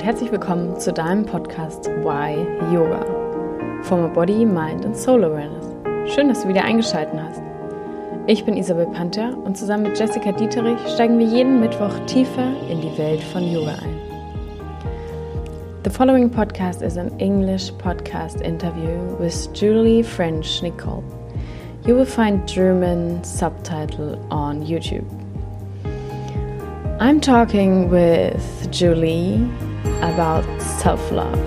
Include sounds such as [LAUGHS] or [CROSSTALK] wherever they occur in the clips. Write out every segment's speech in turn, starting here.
und herzlich willkommen zu deinem Podcast Why Yoga. Former Body, Mind und Soul Awareness. Schön, dass du wieder eingeschaltet hast. Ich bin Isabel Panther und zusammen mit Jessica Dieterich steigen wir jeden Mittwoch tiefer in die Welt von Yoga ein. The following podcast is an English podcast interview with Julie French Nicole. You will find German subtitle on YouTube. I'm talking with Julie about self love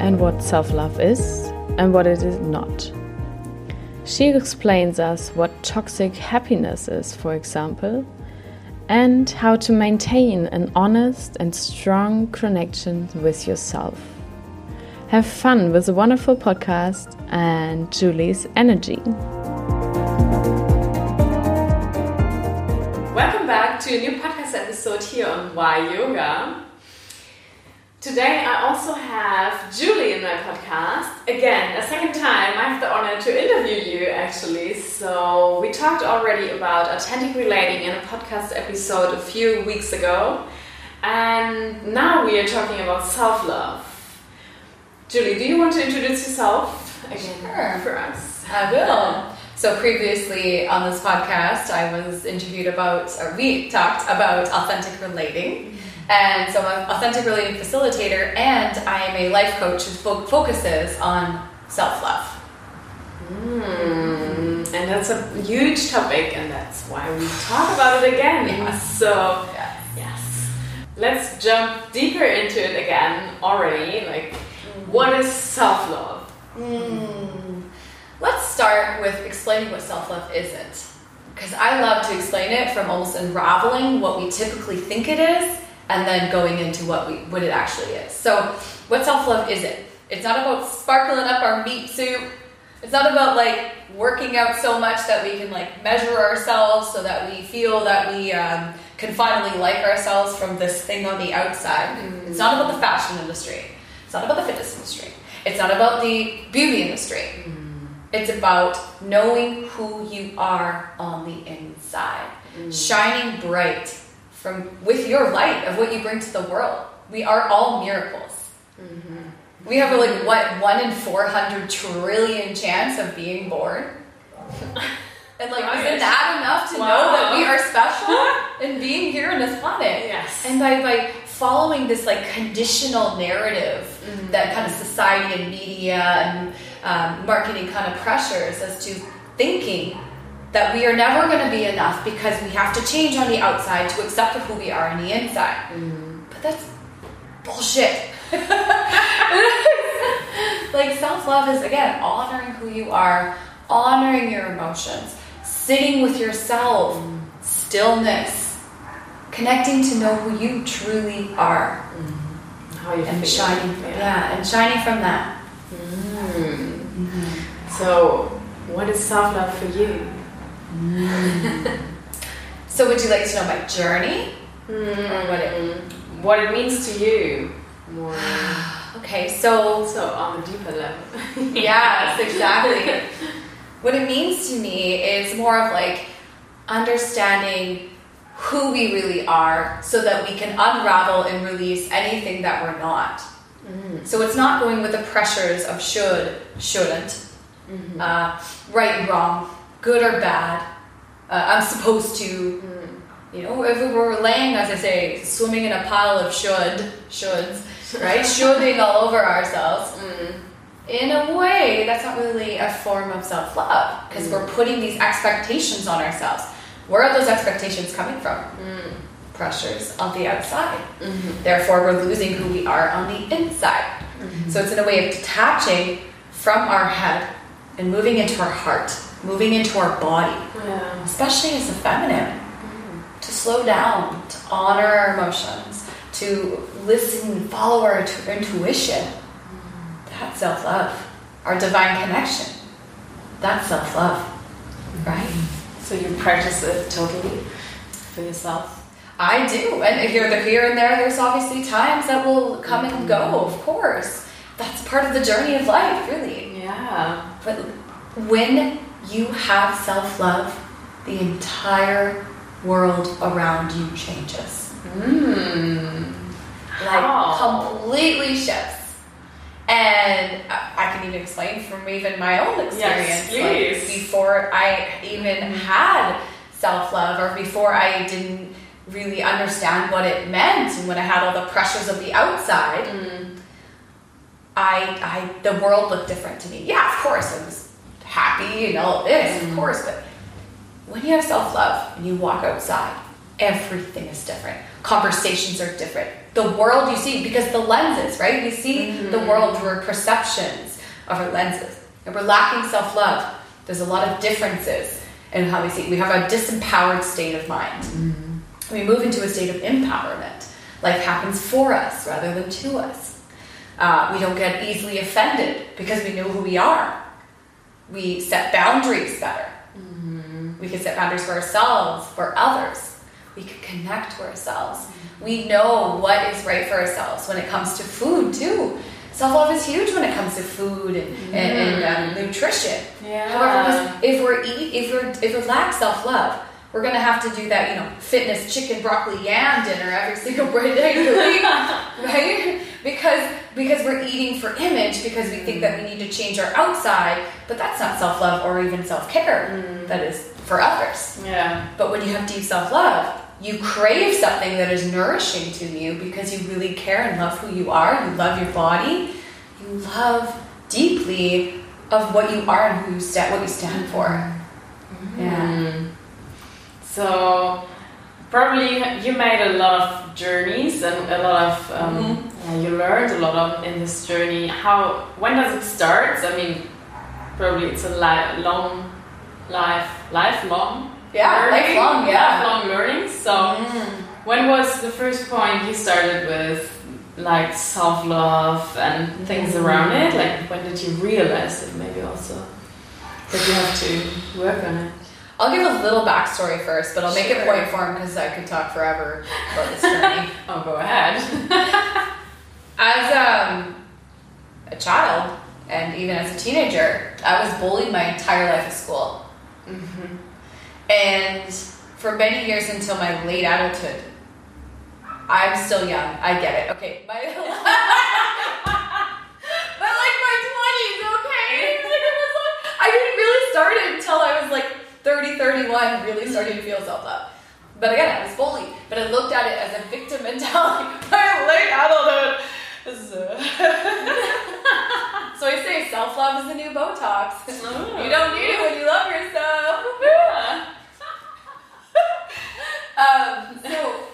and what self love is and what it is not. She explains us what toxic happiness is, for example, and how to maintain an honest and strong connection with yourself. Have fun with the wonderful podcast and Julie's energy. Welcome back to a new podcast episode here on Why Yoga. Today I also have Julie in my podcast. Again, a second time. I have the honor to interview you actually. So we talked already about authentic relating in a podcast episode a few weeks ago. And now we are talking about self-love. Julie, do you want to introduce yourself again sure. for us? I will. So previously on this podcast, I was interviewed about, or we talked about authentic relating. And so I'm an authentic relating facilitator, and I am a life coach who fo- focuses on self love. Mm, and that's a huge topic, and that's why we talk about it again. Yes. So, Yes. yes, let's jump deeper into it again already. Like, what is self love? Mm. Let's start with explaining what self love isn't. Because I love to explain it from almost unraveling what we typically think it is and then going into what we what it actually is. So, what self love is it? It's not about sparkling up our meat suit. It's not about like working out so much that we can like measure ourselves so that we feel that we um, can finally like ourselves from this thing on the outside. Mm. It's not about the fashion industry. It's not about the fitness industry. It's not about the beauty industry. Mm. It's about knowing who you are on the inside, mm. shining bright from with your light of what you bring to the world. We are all miracles. We have a, like what one in four hundred trillion chance of being born. [LAUGHS] And like, Right. isn't that enough to Wow. know that we are special [LAUGHS] in being here on this planet? Yes. And by, by following this like conditional narrative that kind of society and media and um, marketing kind of pressures as to thinking that we are never going to be enough because we have to change on the outside to accept who we are on the inside. Mm. But that's bullshit. [LAUGHS] like self love is again honoring who you are, honoring your emotions, sitting with yourself, stillness, connecting to know who you truly are, mm-hmm. How you and shining. Yeah, and shining from that. Mm. Mm-hmm. So, what is self love for you? Mm. So, would you like to know my journey, mm. or what it? Mm. What it means to you? More [SIGHS] Okay, so so on a deeper level. [LAUGHS] yes, exactly. what it means to me is more of like understanding who we really are so that we can unravel and release anything that we're not. So it's not going with the pressures of should, shouldn't, mm-hmm. uh, right, wrong, good or bad. Uh, I'm supposed to, hmm. you know, if we were laying, as I say, swimming in a pile of should, shoulds, right? [LAUGHS] Shoulding all over ourselves. Hmm. In a way, that's not really a form of self love because we're hmm. putting these expectations on ourselves. Where are those expectations coming from? Pressures on the outside. Mm-hmm. Therefore, we're losing who we are on the inside. Mm-hmm. So it's in a way of detaching from our head and moving into our heart, moving into our body, Yeah. especially as a feminine, mm-hmm. to slow down, to honor our emotions, to listen follow our intu- intuition. Mm-hmm. That's self love. Our divine connection. That's self love, right? Mm-hmm. So you practice it totally for yourself. I do, and here, the here and there, there's obviously times that will come and go. Of course, that's part of the journey of life, really. Yeah. But when you have self love, the entire world around you changes. Mm. like How? completely shifts. And I can even explain from even my own experience. please. Like before I even had self love, or before I didn't really understand what it meant, and when I had all the pressures of the outside, I, I, the world looked different to me. Yeah, of course, I was happy and all this, of mm-hmm. course, but when you have self love and you walk outside, everything is different. Conversations are different. The world you see, because the lenses, right? We see the mm-hmm. world through our perceptions of our lenses. And we're lacking self love. There's a lot of differences in how we see. We have a disempowered state of mind. Mm-hmm. We move into a state of empowerment. Life happens for us rather than to us. Uh, we don't get easily offended because we know who we are. We set boundaries better. We can set boundaries for ourselves, for others. We can connect to ourselves. We know what is right for ourselves when it comes to food, too. Self love is huge when it comes to food and, and, and um, nutrition. Yeah. However, if we're eat, if we're if we lack self love, we're gonna have to do that, you know, fitness chicken broccoli yam dinner every single day [LAUGHS] of the week, right? Because because we're eating for image because we think that we need to change our outside, but that's not self love or even self care. Mm. That is for others. Yeah. But when you have deep self love, you crave something that is nourishing to you because you really care and love who you are. You love your body. You love deeply of what you are and who you stand, what you stand for. Mm-hmm. Yeah. Mm. So probably you made a lot of journeys and a lot of um, Mm-hmm. yeah, you learned a lot of in this journey. How when does it start? I mean, probably it's a li- long life, lifelong. Yeah, learning, lifelong, yeah. lifelong learning. So Mm. when was the first point you started with like self love and things around it? Like when did you realize it? Maybe also that you have to work on it. I'll give a little backstory first, but I'll make it Sure. point form because I could talk forever about this journey. [LAUGHS] Oh, go ahead. [LAUGHS] as um, a child and even as a teenager, I was bullied my entire life at school. And for many years until my late adulthood, I'm still young. I get it. Okay, my [LAUGHS] but like my twenties, okay. Like it was like I didn't really start it until I was like 30, 31, really starting to feel self love. But again, I was bullied. But I looked at it as a victim mentality. My late adulthood. uh, so I say self love is the new Botox. You don't need it when you love yourself. um, so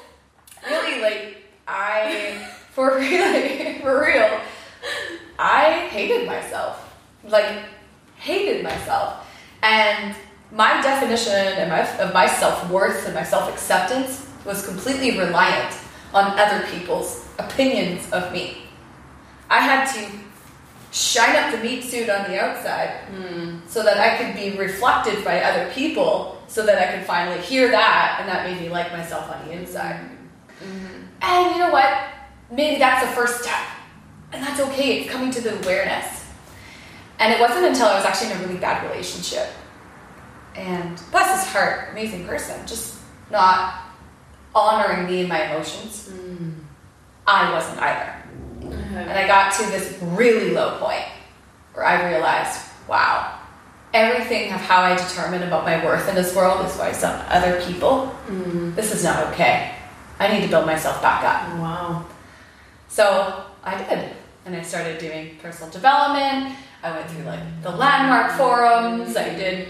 really, like I, for really, for real, I hated myself. Like hated myself, and my definition and my, of my self worth and my self acceptance was completely reliant on other people's opinions of me. I had to shine up the meat suit on the outside hmm. so that I could be reflected by other people so that I could finally hear that and that made me like myself on the inside. Mm-hmm. And you know what? Maybe that's the first step. And that's okay. It's coming to the awareness. And it wasn't until I was actually in a really bad relationship. And bless his heart, amazing person, just not honoring me and my emotions. Hmm. I wasn't either. Uh-huh. And I got to this really low point where I realized, wow, everything of how I determine about my worth in this world is based on other people. Hmm. This is not okay. I need to build myself back up. Wow. So I did. And I started doing personal development. I went through like the landmark forums. I did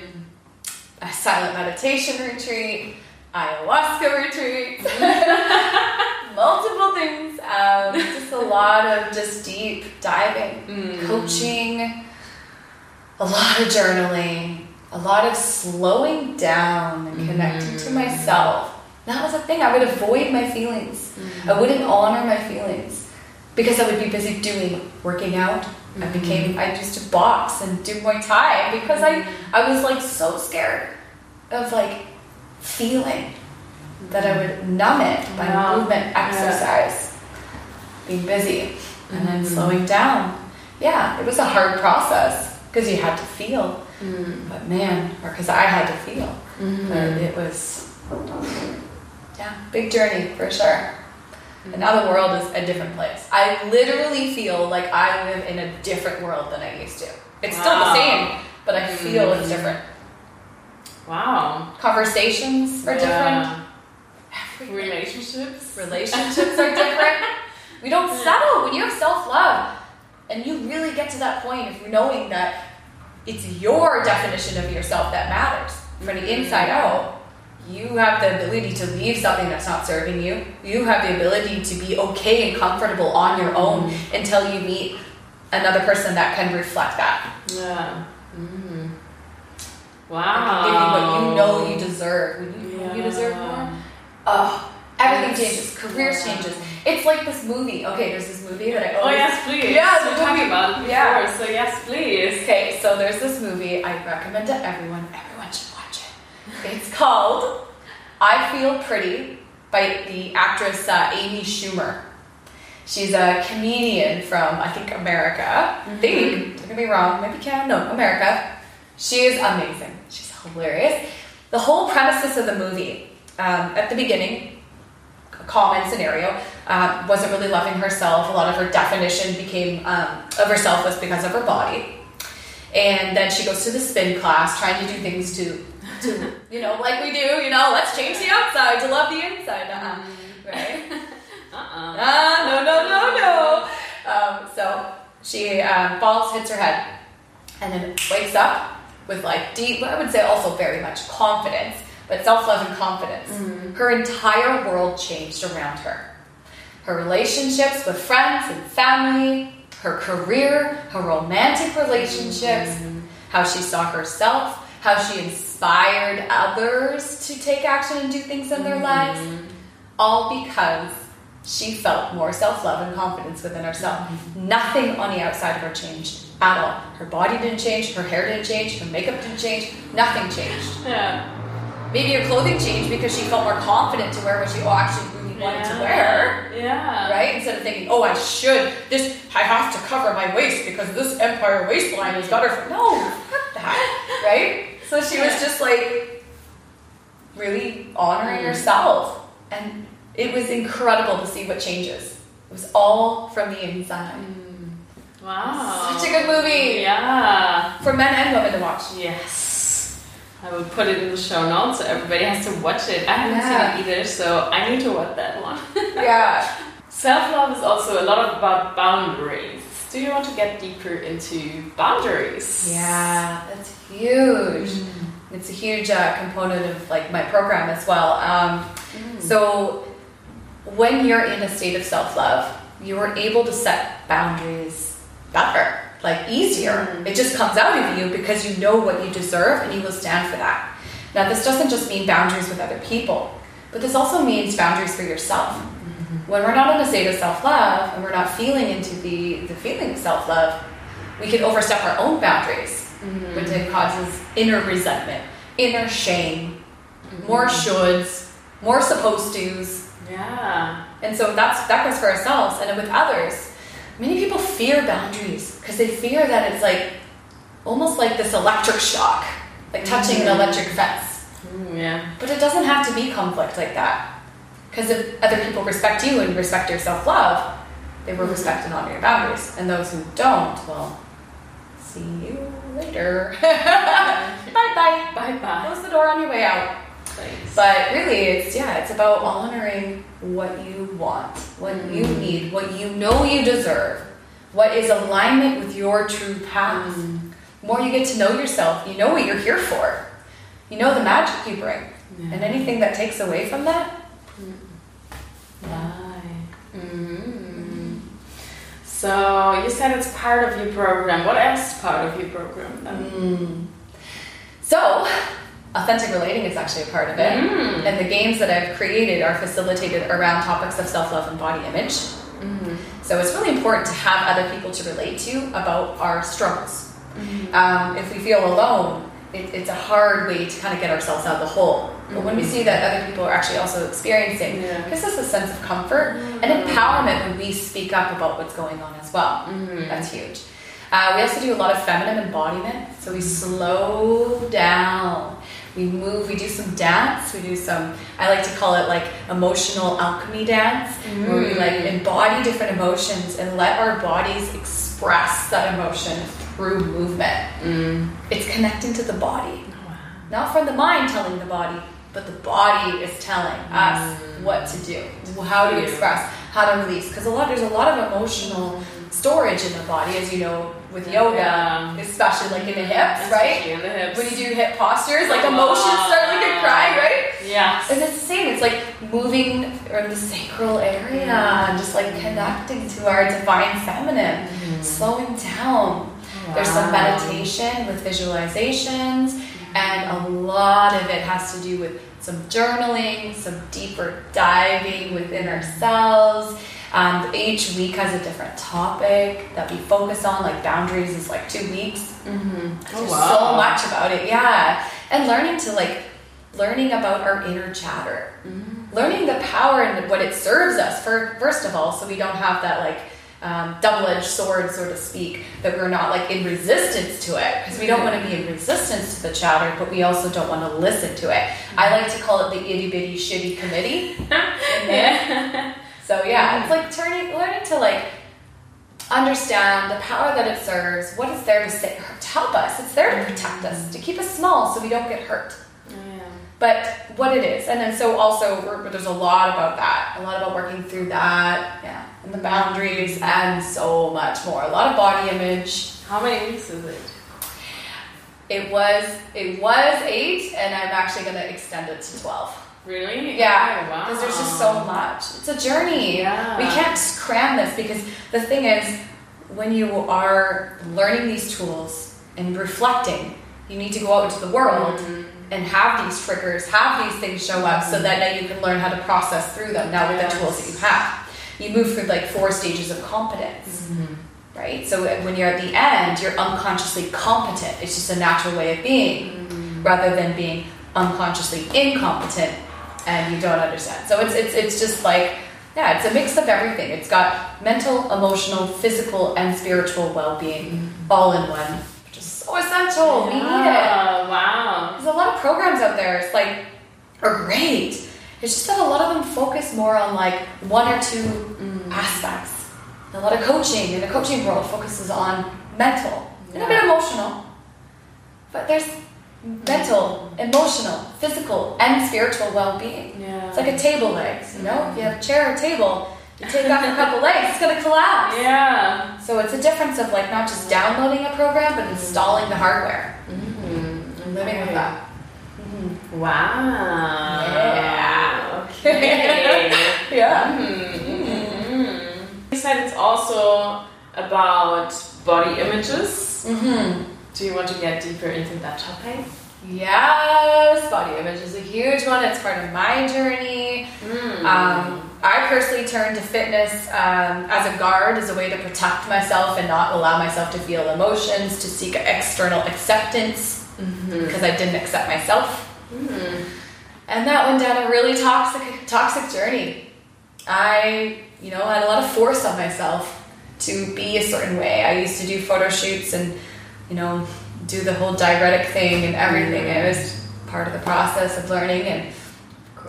a silent meditation retreat, ayahuasca retreat, [LAUGHS] multiple things. Um, [LAUGHS] just a lot of just deep diving, mm. coaching, a lot of journaling, a lot of slowing down and connecting to mm. myself. That was a thing. I would avoid my feelings. I mm. wouldn't honor my feelings because I would be busy doing working out. I mm-hmm. became I used to box and do Muay Thai because I I was like so scared of like feeling that I would numb it by Wow. movement, Yeah. exercise, being busy, and then mm-hmm. slowing down. Yeah, it was a hard process because you had to feel. Mm. But man, or because I had to feel. But mm-hmm. it was, yeah, big journey for sure. And now the world is a different place. I literally feel like I live in a different world than I used to. It's still the same, but I feel it's Mm. different. Wow. Conversations are different. Yeah. Everything. Relationships. Relationships [LAUGHS] are different. We don't settle when you have self love, and you really get to that point of knowing that it's your definition of yourself that matters from the inside out. You have the ability to leave something that's not serving you. You have the ability to be okay and comfortable on your own until you meet another person that can reflect that. Yeah. Mm. That Wow. give you what you know you deserve. When you know you deserve more, oh, everything changes. Careers changes. It's like this movie. Okay, there's this movie that I Oh yes, please. Yeah, we talked about it before. Yeah. So yes, please. Okay, so there's this movie I recommend to everyone. Everyone should watch it. It's called I Feel Pretty by the actress uh, Amy Schumer. She's a comedian from, I think, America. I think. Don't get me wrong. Maybe Canada. No, America. She is amazing. She's hilarious. The whole premises of the movie, um, at the beginning, a common scenario, uh, wasn't really loving herself. A lot of her definition became um, of herself was because of her body. And then she goes to the spin class, trying to do things to, to you know, like we do. You know, let's change the outside to love the inside. Uh-uh. Right? [LAUGHS] Uh-uh. Ah, no, no, no, no. Um, so she um, falls, hits her head, and then wakes up with like deep, I would say also very much confidence, but self love and confidence. Her entire world changed around her. Her relationships with friends and family, her career, her romantic relationships, how she saw herself, how she inspired others to take action and do things in their mm-hmm. lives all because she felt more self love and confidence within herself. Mm-hmm. Nothing on the outside of her changed at all. Her body didn't change, her hair didn't change, her makeup didn't change, nothing changed. Yeah. Maybe her clothing changed because she felt more confident to wear what she oh, actually really wanted to wear. Yeah. Right? Instead of thinking, oh, I should, this, I have to cover my waist because this empire waistline is better for. No, fuck that. Right? So she was just like really honoring mm-hmm. herself. And it was incredible to see what changes. It was all from the inside. Mm. Wow. Such a good movie. Yeah. For men and women to watch. Yes. I will put it in the show notes so everybody has to watch it. I haven't Yeah. seen it either, so I need to watch that one. [LAUGHS] Yeah. Self love is also a lot about boundaries. Do you want to get deeper into boundaries? Yeah, that's huge. It's a huge uh, component of like my program as well. Um, So when you're in a state of self love, you are able to set boundaries better, like easier. It just comes out of you because you know what you deserve and you will stand for that. Now, this doesn't just mean boundaries with other people, but this also means boundaries for yourself. When we're not in a state of self love and we're not feeling into the, the feeling of self love, we can overstep our own boundaries, Mm-hmm. which it causes inner resentment, inner shame, more mm-hmm. shoulds, more supposed tos. Yeah. And so that's that goes for ourselves and with others. Many people fear boundaries because they fear that it's like almost like this electric shock, like touching an mm-hmm. electric fence. Mm, yeah. But it doesn't have to be conflict like that. Because if other people respect you and respect your self love, they will respect and honor your boundaries. And those who don't, well, see you later. [LAUGHS] bye bye. Bye bye. Close the door on your way out. Thanks. But really, it's yeah, it's about honoring what you want, what you mm. need, what you know you deserve, what is alignment with your true path. Mm. The more you get to know yourself, you know what you're here for. You know the magic you bring, and anything that takes away from that, mm. Bye. Mm. So you said it's part of your program. What else is part of your program then? So, authentic relating is actually a part of it. Mm. And the games that I've created are facilitated around topics of self love and body image. So, it's really important to have other people to relate to about our struggles. Um, if we feel alone, it, it's a hard way to kind of get ourselves out of the hole. But when we see that other people are actually also experiencing, Yeah. gives us a sense of comfort and empowerment when we speak up about what's going on as well. Mm-hmm. That's huge. Uh, we also do a lot of feminine embodiment, so we slow down. We We move, we do some dance, we do some, I like to call it like emotional alchemy dance, where we like mm. embody different emotions and let our bodies express that emotion through movement. Mm. It's connecting to the body. Not from the mind telling the body, but the body is telling us mm. what to do, how to express, how to release. Because a lot, there's a lot of emotional storage in the body, as you know, with yoga, Yeah. especially like in the mm-hmm. hips, Especially right? In the hips. When you do hip postures, like emotions start like a cry, right? Yes. And it's the same. It's like moving in the sacral area mm-hmm. and just like connecting to our divine feminine, mm-hmm. slowing down. There's some meditation with visualizations, and a lot of it has to do with some journaling, some deeper diving within ourselves. Um, each week has a different topic that we focus on. Like boundaries is like two weeks. Mm-hmm. There's so much about it, yeah. And learning to like learning about our inner chatter, learning the power and what it serves us. For first of all, so we don't have that like um, double-edged sword, so to speak, that we're not like in resistance to it because we don't want to be in resistance to the chatter, but we also don't want to listen to it. I like to call it the itty bitty shitty committee. [LAUGHS] yeah. So yeah, it's like turning, learning to like understand the power that it serves, what it's there to, say, to help us. It's there to protect us, to keep us small so we don't get hurt. But what it is, and then so also there's a lot about that, a lot about working through that, yeah, and the boundaries, and so much more. A lot of body image. How many weeks is it? It was it was eight, and I'm actually going to extend it to twelve. Really? Yeah, Oh, wow. because there's just so much. It's a journey. Yeah. We can't cram this because the thing is, when you are learning these tools and reflecting, you need to go out into the world Mm-hmm. And have these triggers, have these things show up, so that now you can learn how to process through them. Now with the tools that you have, you move through like four stages of competence. Mm-hmm. Right? So when you're at the end, you're unconsciously competent. It's just a natural way of being Mm-hmm. rather than being unconsciously incompetent and you don't understand. So it's it's it's just like yeah, it's a mix of everything. It's got mental, emotional, physical, and spiritual well-being all in one, which is so essential. We need it. Wow. There's a lot of programs out there. It's like are great. It's just that a lot of them focus more on like one or two aspects. A lot of coaching in the coaching world focuses on mental and a bit emotional. But there's mental, emotional, physical, and spiritual well-being. Yeah. It's like a table legs, you know? If you have a chair or table, you take off a couple [LAUGHS] legs, it's gonna collapse. Yeah. So it's a difference of like not just downloading a program, but installing the hardware Mm-hmm. Living with that. Wow. Yeah. Okay. [LAUGHS] Yeah. Mm-hmm. You said it's also about body images. Mm-hmm. Do you want to get deeper into that topic? Yes, body image is a huge one. It's part of my journey. Mm. Um, I personally turned to fitness um, as a guard, as a way to protect myself and not allow myself to feel emotions, to seek external acceptance Mm-hmm. because I didn't accept myself. Mm. And that went down a really toxic, toxic journey. I, you know, had a lot of force on myself to be a certain way. I used to do photo shoots and, you know, do the whole diuretic thing and everything. It was part of the process of learning, and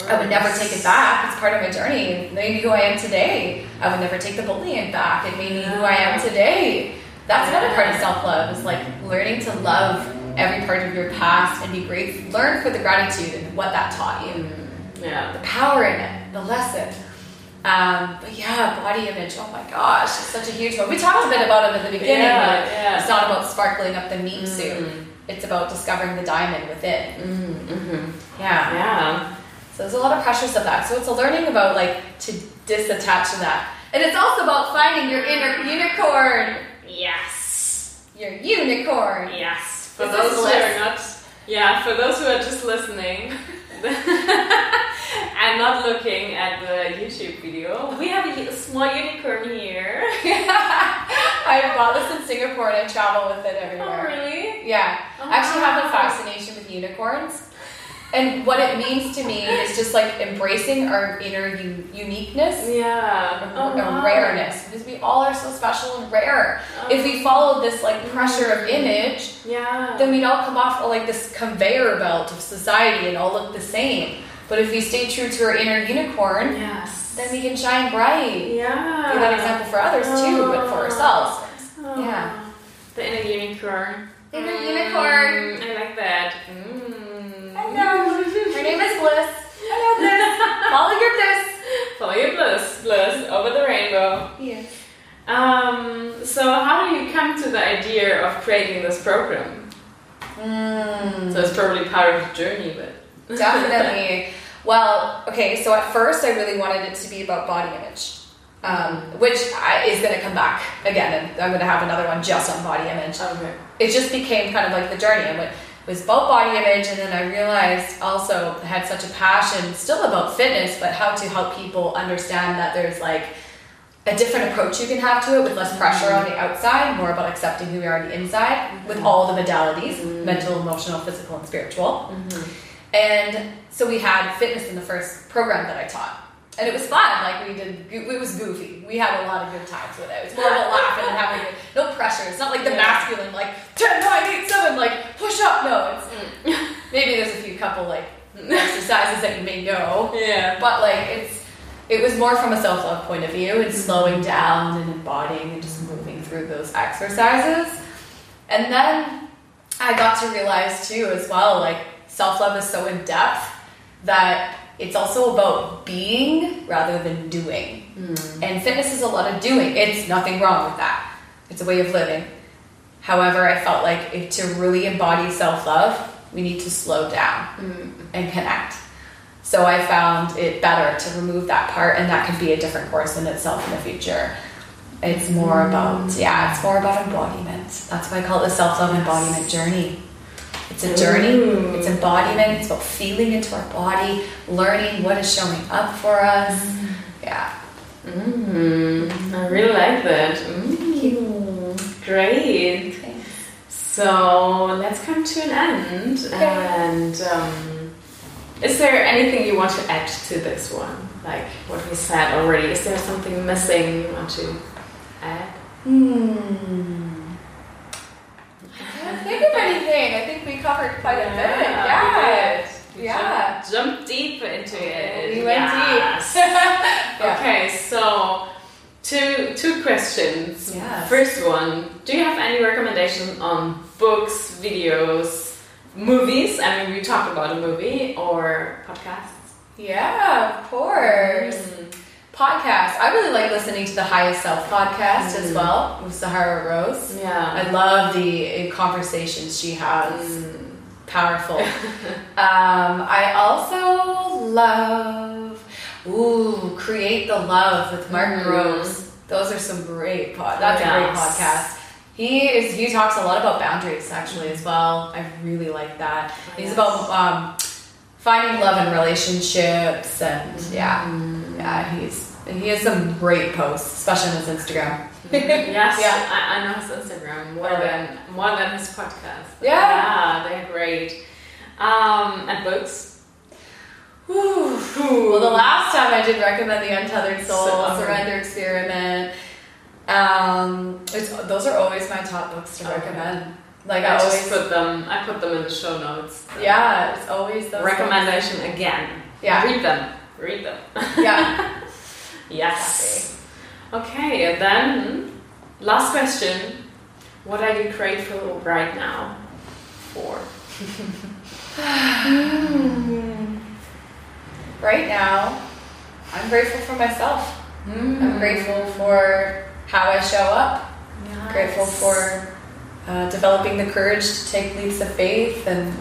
I would never take it back. It's part of my journey. It made me who I am today. I would never take the bullying back. It made me who I am today. That's another part of self love is like learning to love every part of your past and be grateful. Learn for the gratitude and what that taught you Yeah. the power in it, the lesson. Um, but yeah, body image. Oh my gosh, it's such a huge one. We talked a bit about it at the beginning. Yeah, but yeah. It's not about sparkling up the meat suit. Mhm. It's about discovering the diamond within. Mm-hmm. Yeah. Yeah. So there's a lot of pressures of that. So it's a learning about like to disattach to that, and it's also about finding your inner unicorn. Yes. Your unicorn. Yes. For Is those who are not, yeah, for those who are just listening [LAUGHS] and not looking at the YouTube video, we have a small unicorn here. [LAUGHS] I bought this in Singapore and I travel with it everywhere. Oh, really? Yeah, Oh, I actually have a fascination with unicorns. And what it means to me is just like embracing our inner u- uniqueness Yeah. Oh, and wow. rareness because we all are so special and rare. Oh. If we follow this like pressure of image, Yeah. then we'd all come off like this conveyor belt of society and all look the same. But if we stay true to our inner unicorn, yes. then we can shine bright. Yeah. Be that example for others too, but for ourselves. Oh. Yeah. The inner unicorn. Inner Mm, unicorn. I like that. Mm. Hello. My name is Bliss. Hello, Bliss. [LAUGHS] Follow your bliss. Follow your bliss, bliss over the rainbow. Yes. Um, so how do you come to the idea of creating this program? Mm. So it's probably part of the journey, but [LAUGHS] Definitely. Well, okay, so at first I really wanted it to be about body image, um, which I, is going to come back again, and I'm going to have another one just on body image. okay. It just became kind of like the journey. I went, it was about body image, and then I realized also I had such a passion still about fitness, but how to help people understand that there's like a different approach you can have to it with less pressure on the mm-hmm. outside, more about accepting who we are on the inside with mm-hmm. all the modalities mm-hmm. mental, emotional, physical, and spiritual. And so we had fitness in the first program that I taught. And it was fun. Like we did, it was goofy. We had a lot of good times with it. It's more about [LAUGHS] laughing and having good, no pressure. It's not like the Yeah. masculine, like 10, 9, 8, 7, like push up. No, it's mm. [LAUGHS] maybe there's a few couple like exercises that you may know, Yeah. but like it's it was more from a self love point of view and mm-hmm. slowing down and embodying and just moving through those exercises. And then I got to realize too, as well, like self love is so in depth that it's also about being rather than doing. Hmm. And fitness is a lot of doing. It's nothing wrong with that. It's a way of living. However, I felt like if to really embody self love, we need to slow down hmm. and connect. So I found it better to remove that part, and that could be a different course in itself in the future. It's more about, yeah, it's more about embodiment. That's why I call it the self love embodiment journey. It's a journey, Ooh. it's embodiment, it's about feeling into our body, learning what is showing up for us. Yeah. Mm, I really like that. Mm, great. So let's come to an end. And um, is there anything you want to add to this one? Like what we said already? Is there something missing you want to add? Hmm. I can't think of anything. I think we covered quite a bit. Yeah. we Yeah. Jump, jump deep into it. We went Yes. deep. [LAUGHS] Yeah. Okay, so two two questions. Yes. First one: Do you have any recommendation on books, videos, movies? I mean, we talked about a movie or podcasts. Yeah, of course. Mm. Podcast. I really like listening to the Highest Self podcast as well with Sahara Rose. Yeah. I love the conversations she has. Mm. Powerful. [LAUGHS] um, I also love, ooh, Create the Love with Mark Mhm. Groves. Those are some great pod. That's a great podcast. He is. He talks a lot about boundaries actually as well. I really like that. He's about um, finding love in relationships and yeah, yeah. He's he has some great posts, especially on his Instagram. yes, Yeah. I, I know his Instagram more Oh, than more than his podcast. Yeah. yeah, they're great. Um, and books. Well, the last time I did recommend the Untethered Soul So, Surrender Experiment. Um, it's, those are always my top books to Okay. recommend. Like I, I always, put them. I put them in the show notes. yeah, it's always those Recommendation again. Yeah. Read them. Read them. Yeah, [LAUGHS] yes. Okay, and then last question. What are you grateful right now for? [SIGHS] right now, I'm grateful for myself. Mm. I'm grateful for how I show up. Yes. Grateful for uh, developing the courage to take leaps of faith and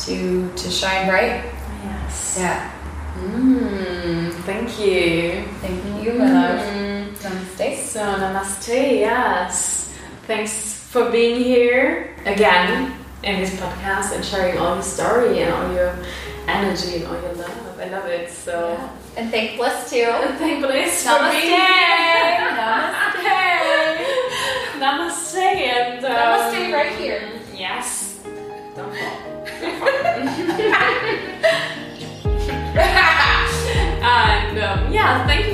to to shine bright. Yes. Yeah. Mm, thank you. Thank you, my love. Mm. Namaste. So, namaste, yes. Thanks for being here again in this podcast and sharing all your story and all your energy and all your love. I love it. So, Yeah. And thank Bliss too. [LAUGHS] And thank Bliss for Namaste. being here. Namaste. Namaste [LAUGHS] and um, Namaste right here. Yes. Don't fall. Thank you